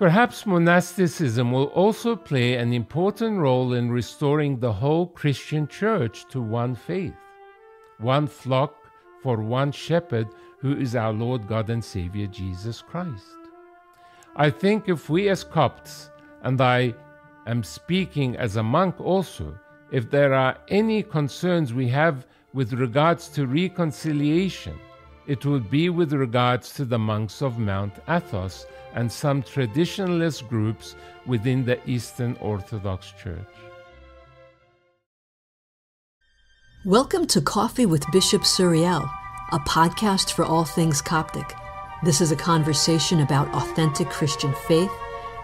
Perhaps monasticism will also play an important role in restoring the whole Christian church to one faith, one flock for one shepherd who is our Lord God and Savior Jesus Christ. I think if we as Copts, and I am speaking as a monk also, if there are any concerns we have with regards to reconciliation, it would be with regards to the monks of Mount Athos and some traditionalist groups within the Eastern Orthodox Church. Welcome to Coffee with Bishop Suriel, a podcast for all things Coptic. This is a conversation about authentic Christian faith,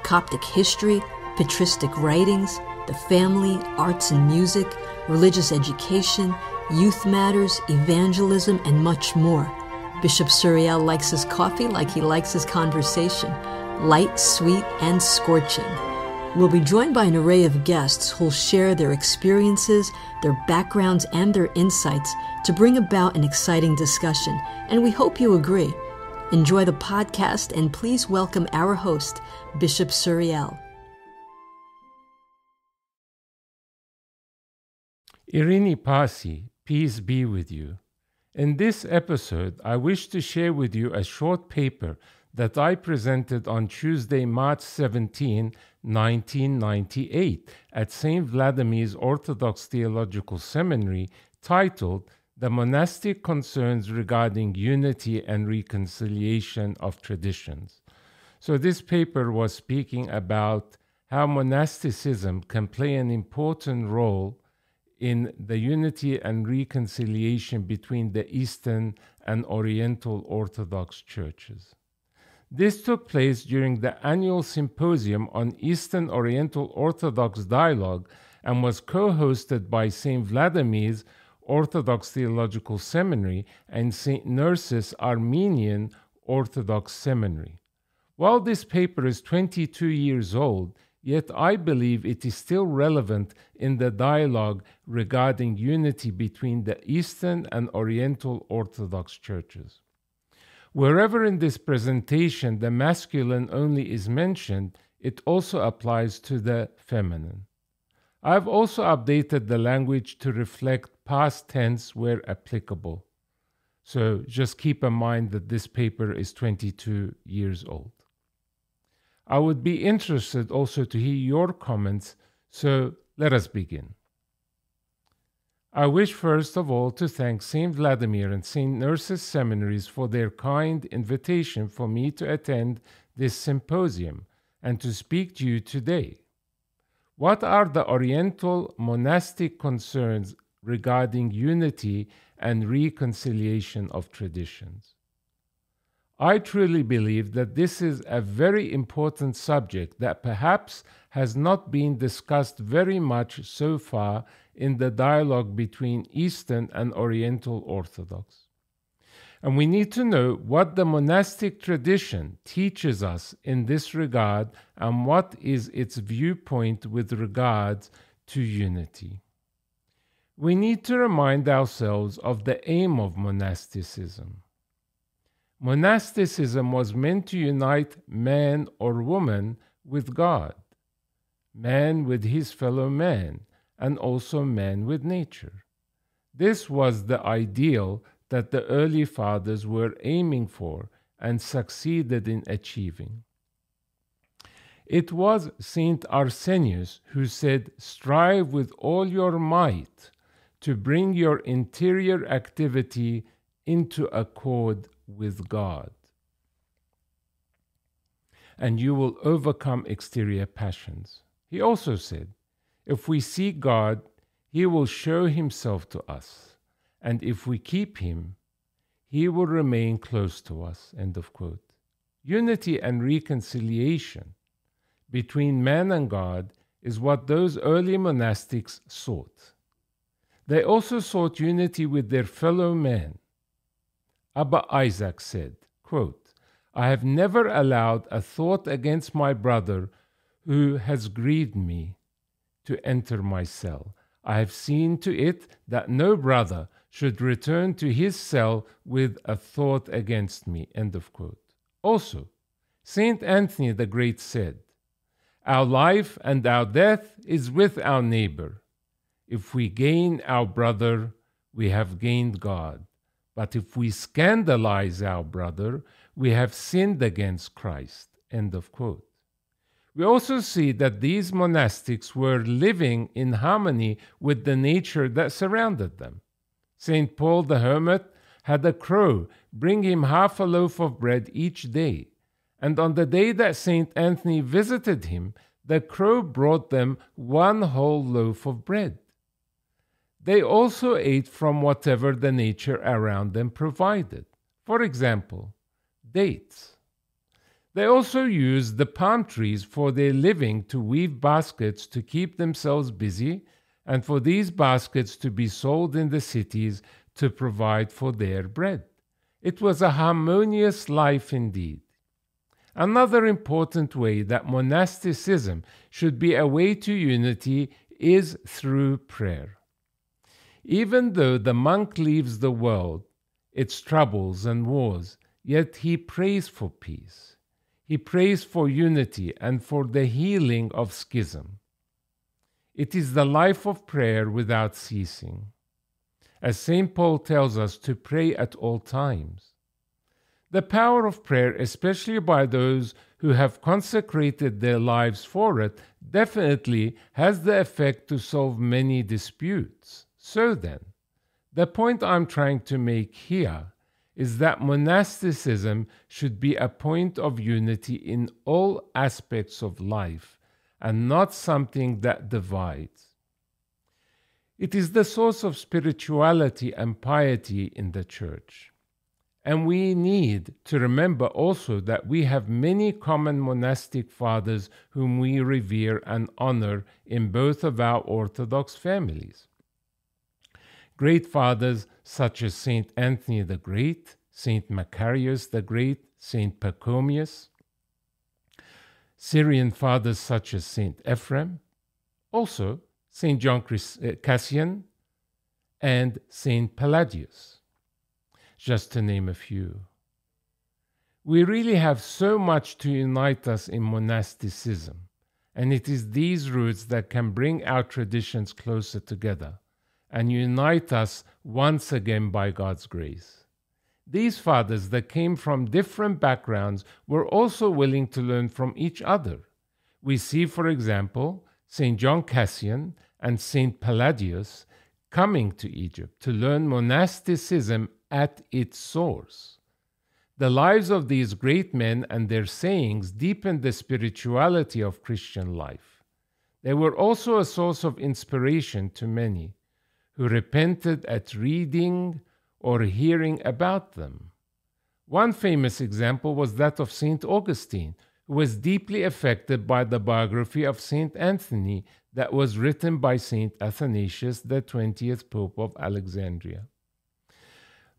Coptic history, patristic writings, the family, arts and music, religious education, youth matters, evangelism, and much more. Bishop Suriel likes his coffee like he likes his conversation light, sweet, and scorching. We'll be joined by an array of guests who'll share their experiences, their backgrounds, and their insights to bring about an exciting discussion, and we hope you agree. Enjoy the podcast and please welcome our host, Bishop Suriel. Irini Pasi, peace be with you. In this episode, I wish to share with you a short paper that I presented on Tuesday, March 17, 1998, at St. Vladimir's Orthodox Theological Seminary titled The Monastic Concerns Regarding Unity and Reconciliation of Traditions. So, this paper was speaking about how monasticism can play an important role in the unity and reconciliation between the Eastern and Oriental Orthodox churches. This took place during the annual symposium on Eastern Oriental Orthodox dialogue and was co hosted by St. Vladimir's Orthodox Theological Seminary and St. Nersess Armenian Orthodox Seminary. While this paper is 22 years old, Yet I believe it is still relevant in the dialogue regarding unity between the Eastern and Oriental Orthodox churches. Wherever in this presentation the masculine only is mentioned, it also applies to the feminine. I've also updated the language to reflect past tense where applicable. So just keep in mind that this paper is 22 years old. I would be interested also to hear your comments, so let us begin. I wish first of all to thank St. Vladimir and St. Nersess seminaries for their kind invitation for me to attend this symposium and to speak to you today. What are the Oriental monastic concerns regarding unity and reconciliation of traditions? I truly believe that this is a very important subject that perhaps has not been discussed very much so far in the dialogue between Eastern and Oriental Orthodox. And we need to know what the monastic tradition teaches us in this regard and what is its viewpoint with regards to unity. We need to remind ourselves of the aim of monasticism. Monasticism was meant to unite man or woman with God, man with his fellow man, and also man with nature. This was the ideal that the early fathers were aiming for and succeeded in achieving. It was Saint Arsenius who said, Strive with all your might to bring your interior activity into accord with God. And you will overcome exterior passions. He also said, If we seek God, He will show Himself to us. And if we keep Him, He will remain close to us. End of quote. Unity and reconciliation between man and God is what those early monastics sought. They also sought unity with their fellow men Abba Isaac said, quote, I have never allowed a thought against my brother who has grieved me to enter my cell. I have seen to it that no brother should return to his cell with a thought against me. End of quote. Also, Saint Anthony the Great said, Our life and our death is with our neighbor. If we gain our brother, we have gained God. But if we scandalize our brother, we have sinned against Christ. End of quote. We also see that these monastics were living in harmony with the nature that surrounded them. St. Paul the Hermit had a crow bring him half a loaf of bread each day, and on the day that St. Anthony visited him, the crow brought them one whole loaf of bread. They also ate from whatever the nature around them provided. For example, dates. They also used the palm trees for their living to weave baskets to keep themselves busy and for these baskets to be sold in the cities to provide for their bread. It was a harmonious life indeed. Another important way that monasticism should be a way to unity is through prayer. Even though the monk leaves the world, its troubles and wars, yet he prays for peace. He prays for unity and for the healing of schism. It is the life of prayer without ceasing. As St. Paul tells us to pray at all times. The power of prayer, especially by those who have consecrated their lives for it, definitely has the effect to solve many disputes. So then, the point I'm trying to make here is that monasticism should be a point of unity in all aspects of life and not something that divides. It is the source of spirituality and piety in the Church. And we need to remember also that we have many common monastic fathers whom we revere and honor in both of our Orthodox families. Great fathers such as Saint Anthony the Great, Saint Macarius the Great, Saint Pachomius, Syrian fathers such as Saint Ephrem, also Saint John uh, Cassian, and Saint Palladius, just to name a few. We really have so much to unite us in monasticism, and it is these roots that can bring our traditions closer together and unite us once again by God's grace. These fathers that came from different backgrounds were also willing to learn from each other. We see, for example, St. John Cassian and St. Palladius coming to Egypt to learn monasticism at its source. The lives of these great men and their sayings deepened the spirituality of Christian life. They were also a source of inspiration to many who repented at reading or hearing about them. One famous example was that of St. Augustine, who was deeply affected by the biography of St. Anthony that was written by St. Athanasius, the 20th Pope of Alexandria.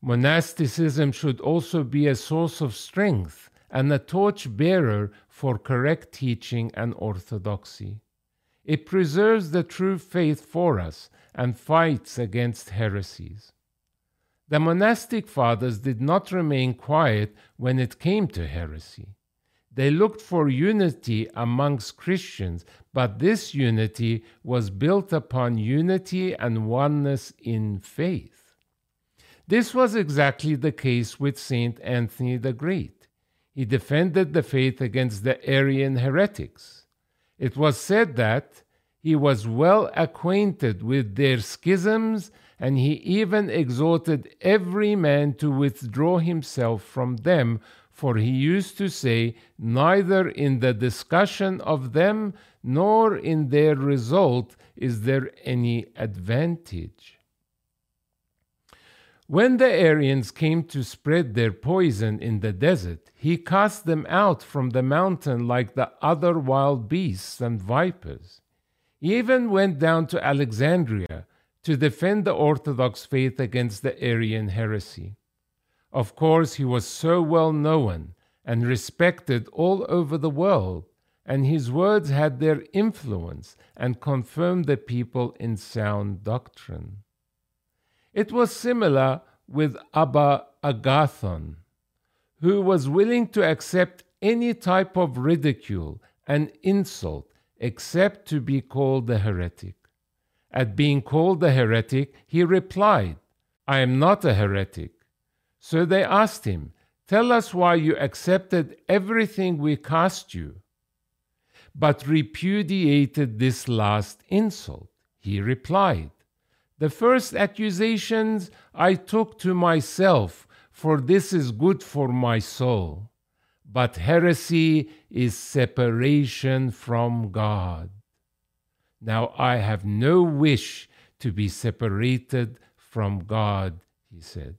Monasticism should also be a source of strength and a torch bearer for correct teaching and orthodoxy. It preserves the true faith for us and fights against heresies. The monastic fathers did not remain quiet when it came to heresy. They looked for unity amongst Christians, but this unity was built upon unity and oneness in faith. This was exactly the case with Saint Anthony the Great. He defended the faith against the Arian heretics. It was said that he was well acquainted with their schisms, and he even exhorted every man to withdraw himself from them, for he used to say, Neither in the discussion of them nor in their result is there any advantage. When the Arians came to spread their poison in the desert, he cast them out from the mountain like the other wild beasts and vipers. He even went down to Alexandria to defend the Orthodox faith against the Arian heresy. Of course, he was so well known and respected all over the world, and his words had their influence and confirmed the people in sound doctrine. It was similar with Abba Agathon, who was willing to accept any type of ridicule and insult except to be called a heretic. At being called a heretic, he replied, I am not a heretic. So they asked him, Tell us why you accepted everything we cast you, but repudiated this last insult. He replied, The first accusations I took to myself, for this is good for my soul. But heresy is separation from God. Now I have no wish to be separated from God, he said.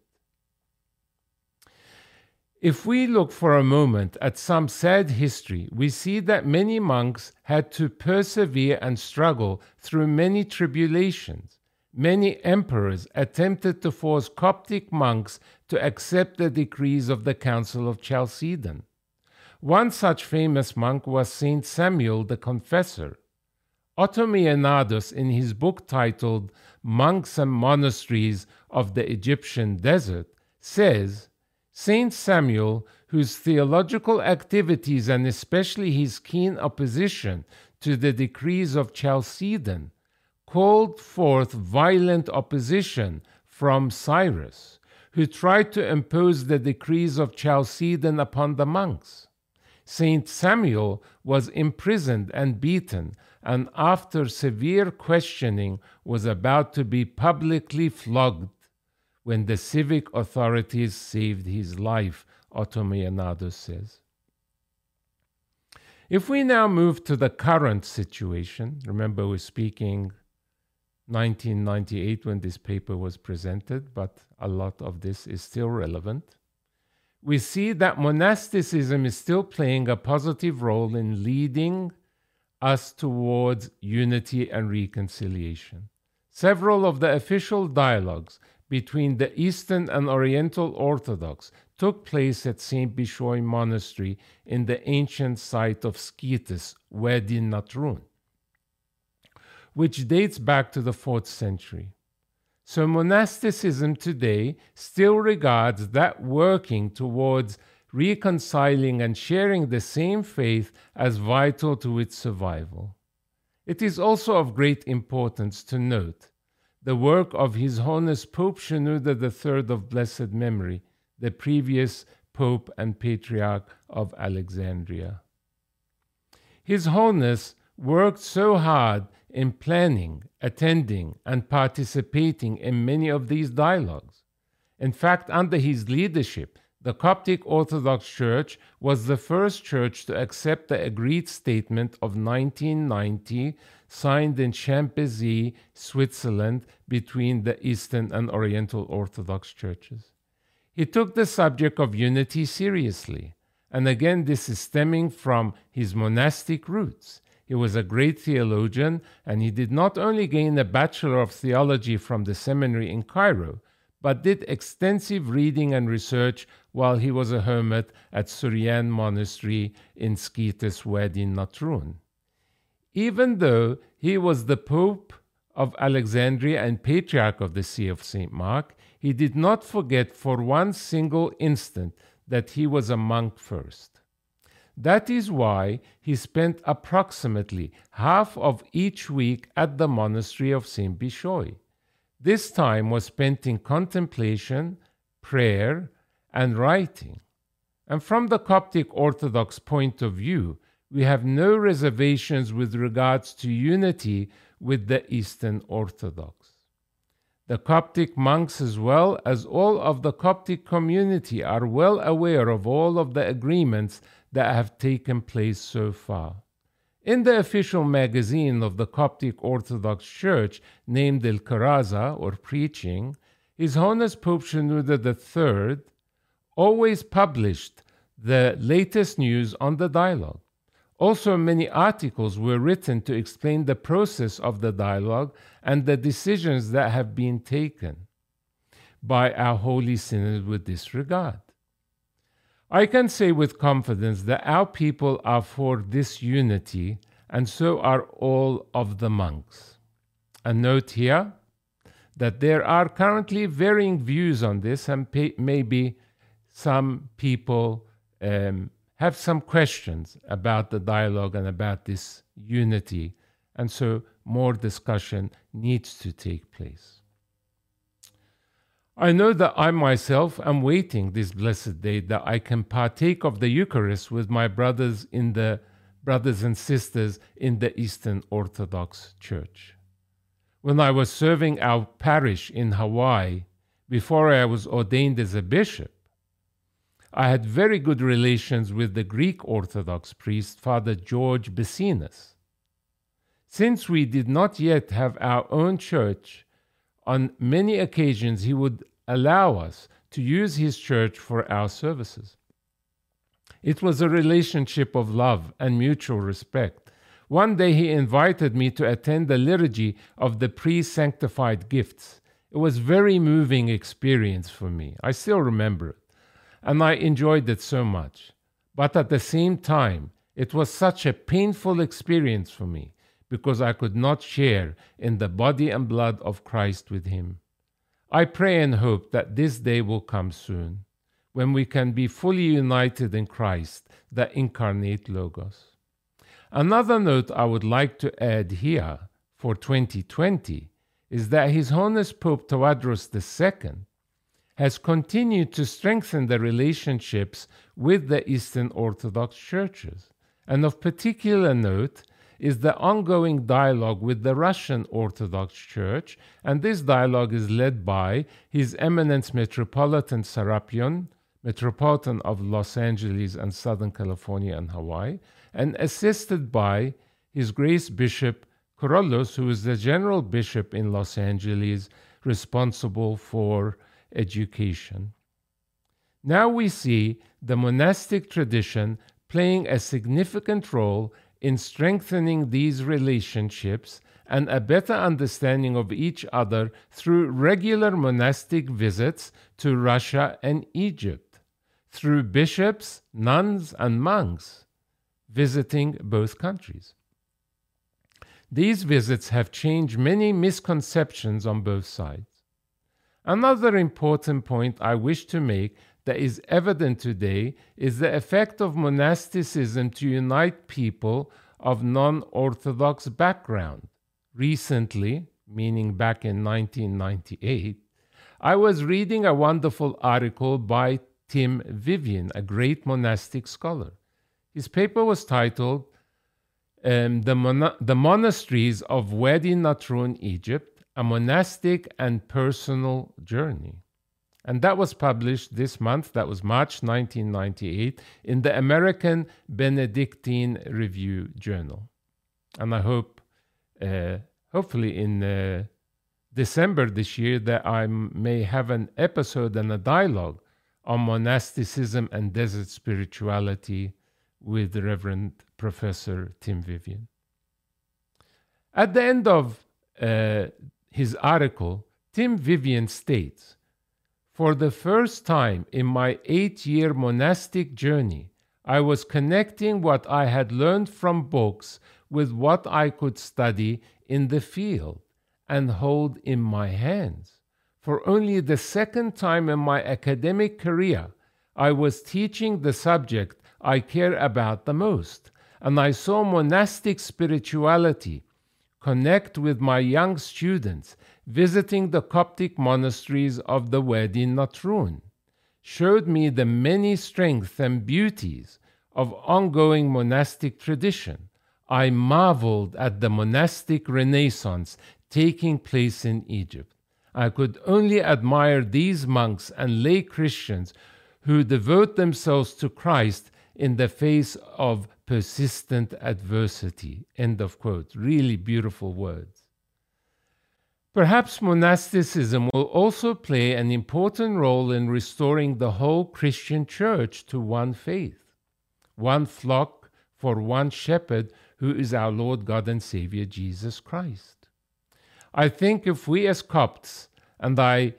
If we look for a moment at some sad history, we see that many monks had to persevere and struggle through many tribulations. Many emperors attempted to force Coptic monks to accept the decrees of the Council of Chalcedon. One such famous monk was Saint Samuel the Confessor. Otto Meinardus, in his book titled Monks and Monasteries of the Egyptian Desert, says Saint Samuel, whose theological activities and especially his keen opposition to the decrees of Chalcedon called forth violent opposition from Cyrus, who tried to impose the decrees of Chalcedon upon the monks. Saint Samuel was imprisoned and beaten, and after severe questioning was about to be publicly flogged when the civic authorities saved his life, Otto Meinardus says. If we now move to the current situation, remember we're speaking 1998 when this paper was presented, but a lot of this is still relevant. We see that monasticism is still playing a positive role in leading us towards unity and reconciliation. Several of the official dialogues between the Eastern and Oriental Orthodox took place at St. Bishoy Monastery in the ancient site of Scetis, Wadi Natrun, which dates back to the 4th century. So, monasticism today still regards that working towards reconciling and sharing the same faith as vital to its survival. It is also of great importance to note the work of His Holiness Pope Shenouda III of blessed memory, the previous Pope and Patriarch of Alexandria. His Holiness worked so hard in planning, attending, and participating in many of these dialogues. In fact, under his leadership, the Coptic Orthodox Church was the first church to accept the agreed statement of 1990 signed in Chambésy, Switzerland, between the Eastern and Oriental Orthodox churches. He took the subject of unity seriously, and again, this is stemming from his monastic roots. He was a great theologian, and he did not only gain a Bachelor of Theology from the seminary in Cairo, but did extensive reading and research while he was a hermit at Suryan Monastery in Scetis Wadi Natrun. Even though he was the Pope of Alexandria and Patriarch of the See of St. Mark, he did not forget for one single instant that he was a monk first. That is why he spent approximately half of each week at the monastery of St. Bishoy. This time was spent in contemplation, prayer, and writing. And from the Coptic Orthodox point of view, we have no reservations with regards to unity with the Eastern Orthodox. The Coptic monks, as well as all of the Coptic community, are well aware of all of the agreements that have taken place so far. In the official magazine of the Coptic Orthodox Church, named El Karaza, or Preaching, His Holiness Pope Shenouda III always published the latest news on the dialogue. Also, many articles were written to explain the process of the dialogue and the decisions that have been taken by our Holy Synod with this regard. I can say with confidence that our people are for this unity, and so are all of the monks. A note here that there are currently varying views on this, and maybe some people um, have some questions about the dialogue and about this unity. And so more discussion needs to take place. I know that I myself am waiting this blessed day that I can partake of the Eucharist with my brothers in the brothers and sisters in the Eastern Orthodox Church. When I was serving our parish in Hawaii before I was ordained as a bishop, I had very good relations with the Greek Orthodox priest, Father George Bessinas. Since we did not yet have our own church, on many occasions he would allow us to use his church for our services. It was a relationship of love and mutual respect. One day he invited me to attend the liturgy of the pre-sanctified gifts. It was a very moving experience for me. I still remember it and I enjoyed it so much. But at the same time, it was such a painful experience for me because I could not share in the body and blood of Christ with him. I pray and hope that this day will come soon when we can be fully united in Christ, the incarnate Logos. Another note I would like to add here for 2020 is that His Holiness Pope Tawadros II has continued to strengthen the relationships with the Eastern Orthodox churches. And of particular note is the ongoing dialogue with the Russian Orthodox Church, and this dialogue is led by His Eminence Metropolitan Serapion, Metropolitan of Los Angeles and Southern California and Hawaii, and assisted by His Grace Bishop Kyrillos, who is the General Bishop in Los Angeles, responsible for education. Now we see the monastic tradition playing a significant role in strengthening these relationships and a better understanding of each other through regular monastic visits to Russia and Egypt, through bishops, nuns, and monks visiting both countries. These visits have changed many misconceptions on both sides. Another important point I wish to make that is evident today is the effect of monasticism to unite people of non Orthodox background. Recently, meaning back in 1998, I was reading a wonderful article by Tim Vivian, a great monastic scholar. His paper was titled um, the, Mon- the Monasteries of Wadi Natrun, Egypt, a monastic and personal journey. And that was published this month, that was March 1998, in the American Benedictine Review Journal. And I hope, uh, hopefully, in uh, December this year, that I may have an episode and a dialogue on monasticism and desert spirituality with the Reverend Professor Tim Vivian. At the end of uh, his article, Tim Vivian states For the first time in my eight year monastic journey, I was connecting what I had learned from books with what I could study in the field and hold in my hands. For only the second time in my academic career, I was teaching the subject I care about the most, and I saw monastic spirituality connect with my young students visiting the Coptic monasteries of the Wadi Natrun, showed me the many strengths and beauties of ongoing monastic tradition. I marveled at the monastic renaissance taking place in Egypt. I could only admire these monks and lay Christians who devote themselves to Christ in the face of persistent adversity. End of quote. Really beautiful words. Perhaps monasticism will also play an important role in restoring the whole Christian church to one faith, one flock for one shepherd who is our Lord God and Savior Jesus Christ. I think if we as Copts, and I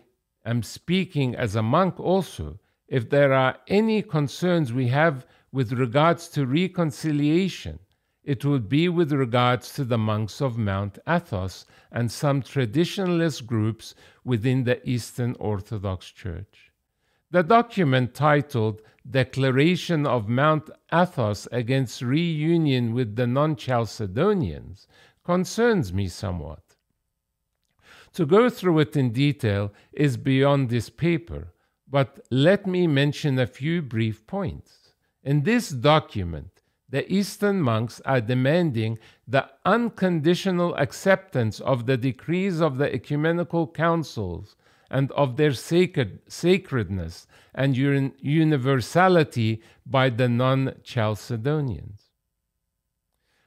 am speaking as a monk also, if there are any concerns we have with regards to reconciliation, it would be with regards to the monks of Mount Athos and some traditionalist groups within the Eastern Orthodox Church. The document titled Declaration of Mount Athos Against Reunion with the Non Chalcedonians concerns me somewhat. To go through it in detail is beyond this paper, but let me mention a few brief points. In this document, the Eastern monks are demanding the unconditional acceptance of the decrees of the ecumenical councils and of their sacred, sacredness and universality by the non Chalcedonians.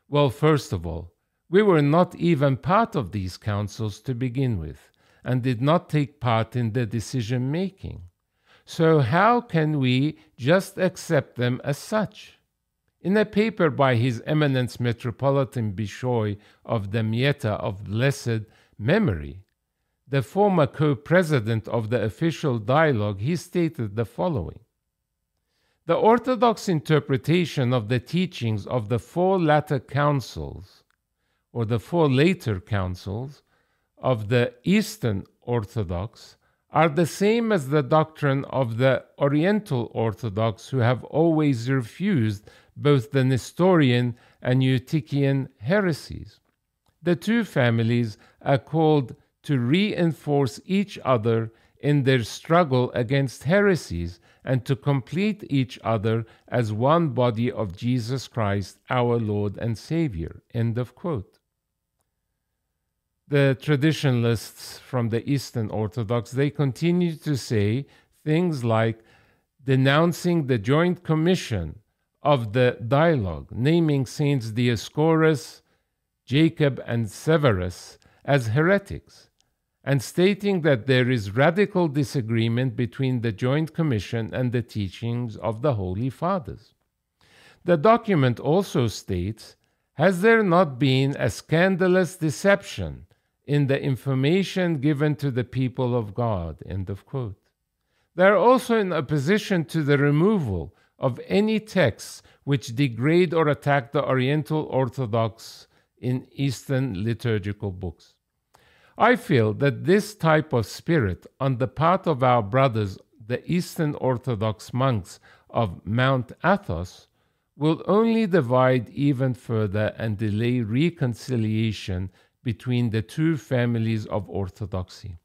Well, first of all, we were not even part of these councils to begin with and did not take part in the decision making. So, how can we just accept them as such? In a paper by His Eminence Metropolitan Bishoy of Damietta of blessed memory, the former co president of the official dialogue, he stated the following The Orthodox interpretation of the teachings of the four latter councils, or the four later councils, of the Eastern Orthodox are the same as the doctrine of the Oriental Orthodox, who have always refused both the Nestorian and Eutychian heresies. The two families are called to reinforce each other in their struggle against heresies and to complete each other as one body of Jesus Christ, our Lord and Savior. End of quote. The traditionalists from the Eastern Orthodox, they continue to say things like denouncing the joint commission of the dialogue, naming Saints Dioscorus, Jacob, and Severus as heretics and stating that there is radical disagreement between the Joint Commission and the teachings of the Holy Fathers. The document also states Has there not been a scandalous deception in the information given to the people of God? End of quote. They are also in opposition to the removal of any texts which degrade or attack the Oriental Orthodox in Eastern liturgical books. I feel that this type of spirit on the part of our brothers, the Eastern Orthodox monks of Mount Athos, will only divide even further and delay reconciliation between the two families of Orthodoxy.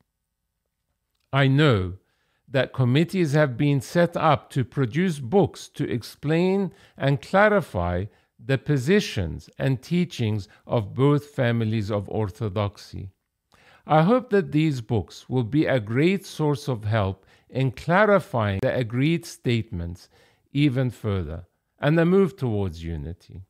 I know that committees have been set up to produce books to explain and clarify the positions and teachings of both families of Orthodoxy. I hope that these books will be a great source of help in clarifying the agreed statements even further and a move towards unity.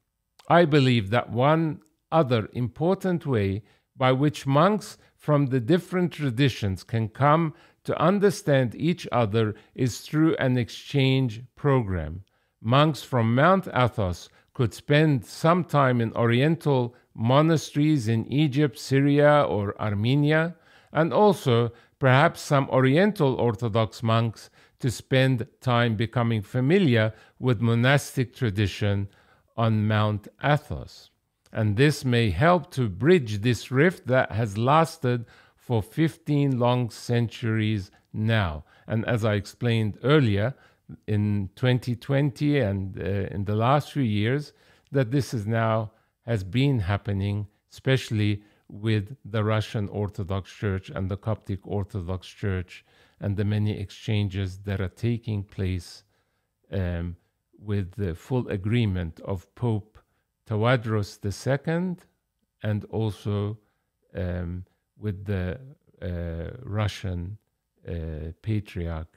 I believe that one other important way by which monks from the different traditions can come to understand each other is through an exchange program. Monks from Mount Athos could spend some time in Oriental monasteries in Egypt, Syria, or Armenia, and also perhaps some Oriental Orthodox monks to spend time becoming familiar with monastic tradition on Mount Athos. And this may help to bridge this rift that has lasted for 15 long centuries now. And as I explained earlier, in 2020 and uh, in the last few years that this is now has been happening, especially with the Russian Orthodox Church and the Coptic Orthodox Church and the many exchanges that are taking place um, with the full agreement of Pope Tawadros II and also um, with the uh, Russian uh, Patriarch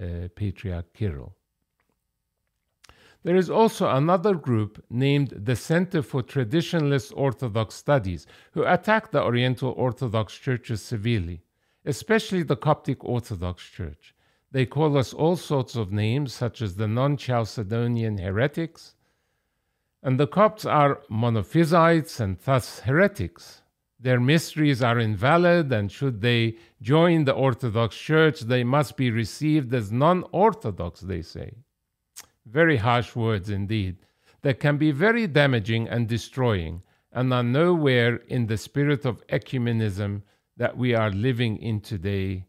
uh, Patriarch Kirill. There is also another group named the Center for Traditionalist Orthodox Studies who attack the Oriental Orthodox churches severely, especially the Coptic Orthodox Church. They call us all sorts of names, such as the non Chalcedonian heretics, and the Copts are monophysites and thus heretics. Their mysteries are invalid, and should they join the Orthodox Church, they must be received as non Orthodox, they say. Very harsh words indeed, that can be very damaging and destroying, and are nowhere in the spirit of ecumenism that we are living in today,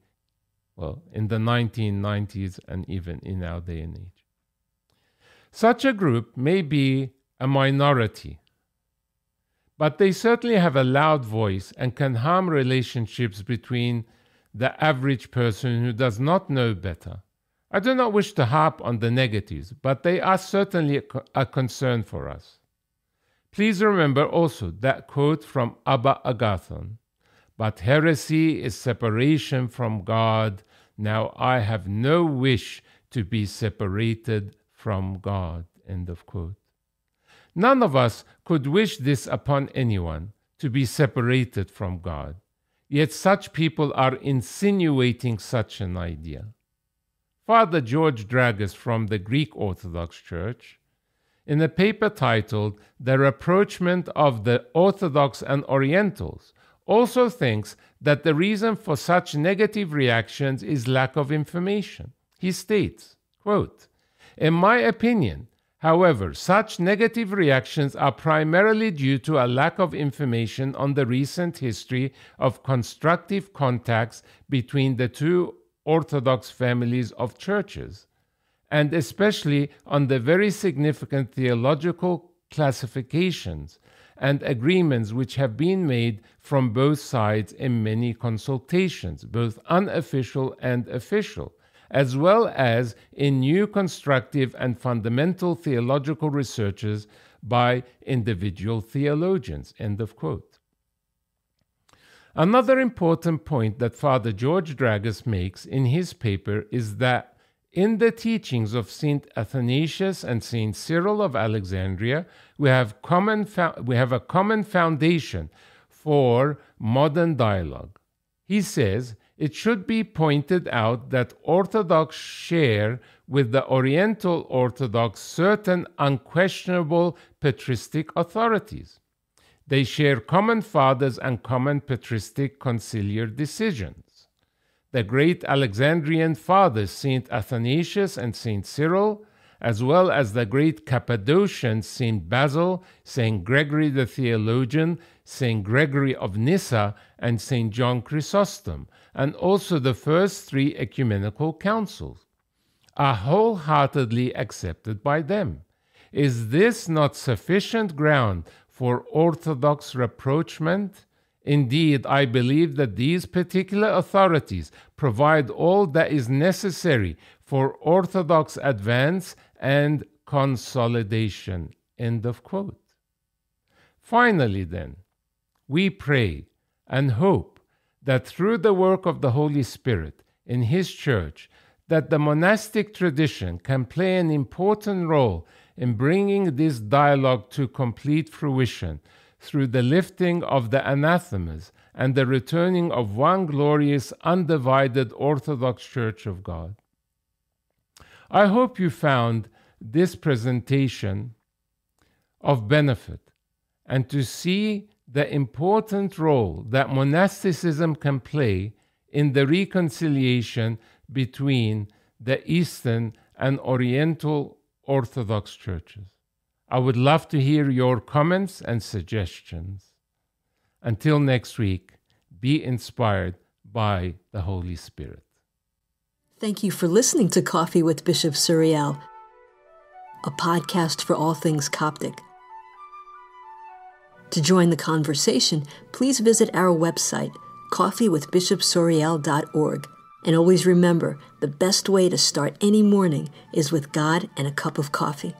well, in the 1990s and even in our day and age. Such a group may be a minority, but they certainly have a loud voice and can harm relationships between the average person who does not know better. I do not wish to harp on the negatives, but they are certainly a concern for us. Please remember also that quote from Abba Agathon But heresy is separation from God. Now I have no wish to be separated from God. End of quote. None of us could wish this upon anyone to be separated from God. Yet such people are insinuating such an idea. Father George Dragas from the Greek Orthodox Church, in a paper titled The Rapprochement of the Orthodox and Orientals, also thinks that the reason for such negative reactions is lack of information. He states, quote, In my opinion, However, such negative reactions are primarily due to a lack of information on the recent history of constructive contacts between the two Orthodox families of churches, and especially on the very significant theological classifications and agreements which have been made from both sides in many consultations, both unofficial and official as well as in new constructive and fundamental theological researches by individual theologians. End of quote. Another important point that Father George Dragas makes in his paper is that in the teachings of Saint Athanasius and Saint Cyril of Alexandria, we have, common fo- we have a common foundation for modern dialogue. He says it should be pointed out that Orthodox share with the Oriental Orthodox certain unquestionable patristic authorities. They share common fathers and common patristic conciliar decisions. The great Alexandrian fathers, Saint Athanasius and Saint Cyril, as well as the great Cappadocian Saint Basil, Saint Gregory the theologian, Saint Gregory of Nyssa, and Saint John Chrysostom, and also the first three ecumenical councils, are wholeheartedly accepted by them. Is this not sufficient ground for orthodox rapprochement? Indeed, I believe that these particular authorities provide all that is necessary for orthodox advance and consolidation. End of quote. Finally, then, we pray and hope that through the work of the Holy Spirit in His church, that the monastic tradition can play an important role in bringing this dialogue to complete fruition through the lifting of the anathemas and the returning of one glorious, undivided Orthodox Church of God. I hope you found this presentation of benefit and to see the important role that monasticism can play in the reconciliation between the Eastern and Oriental Orthodox churches. I would love to hear your comments and suggestions. Until next week, be inspired by the Holy Spirit. Thank you for listening to Coffee with Bishop Suriel, a podcast for all things Coptic. To join the conversation, please visit our website, coffeewithbishopsuriel.org. And always remember the best way to start any morning is with God and a cup of coffee.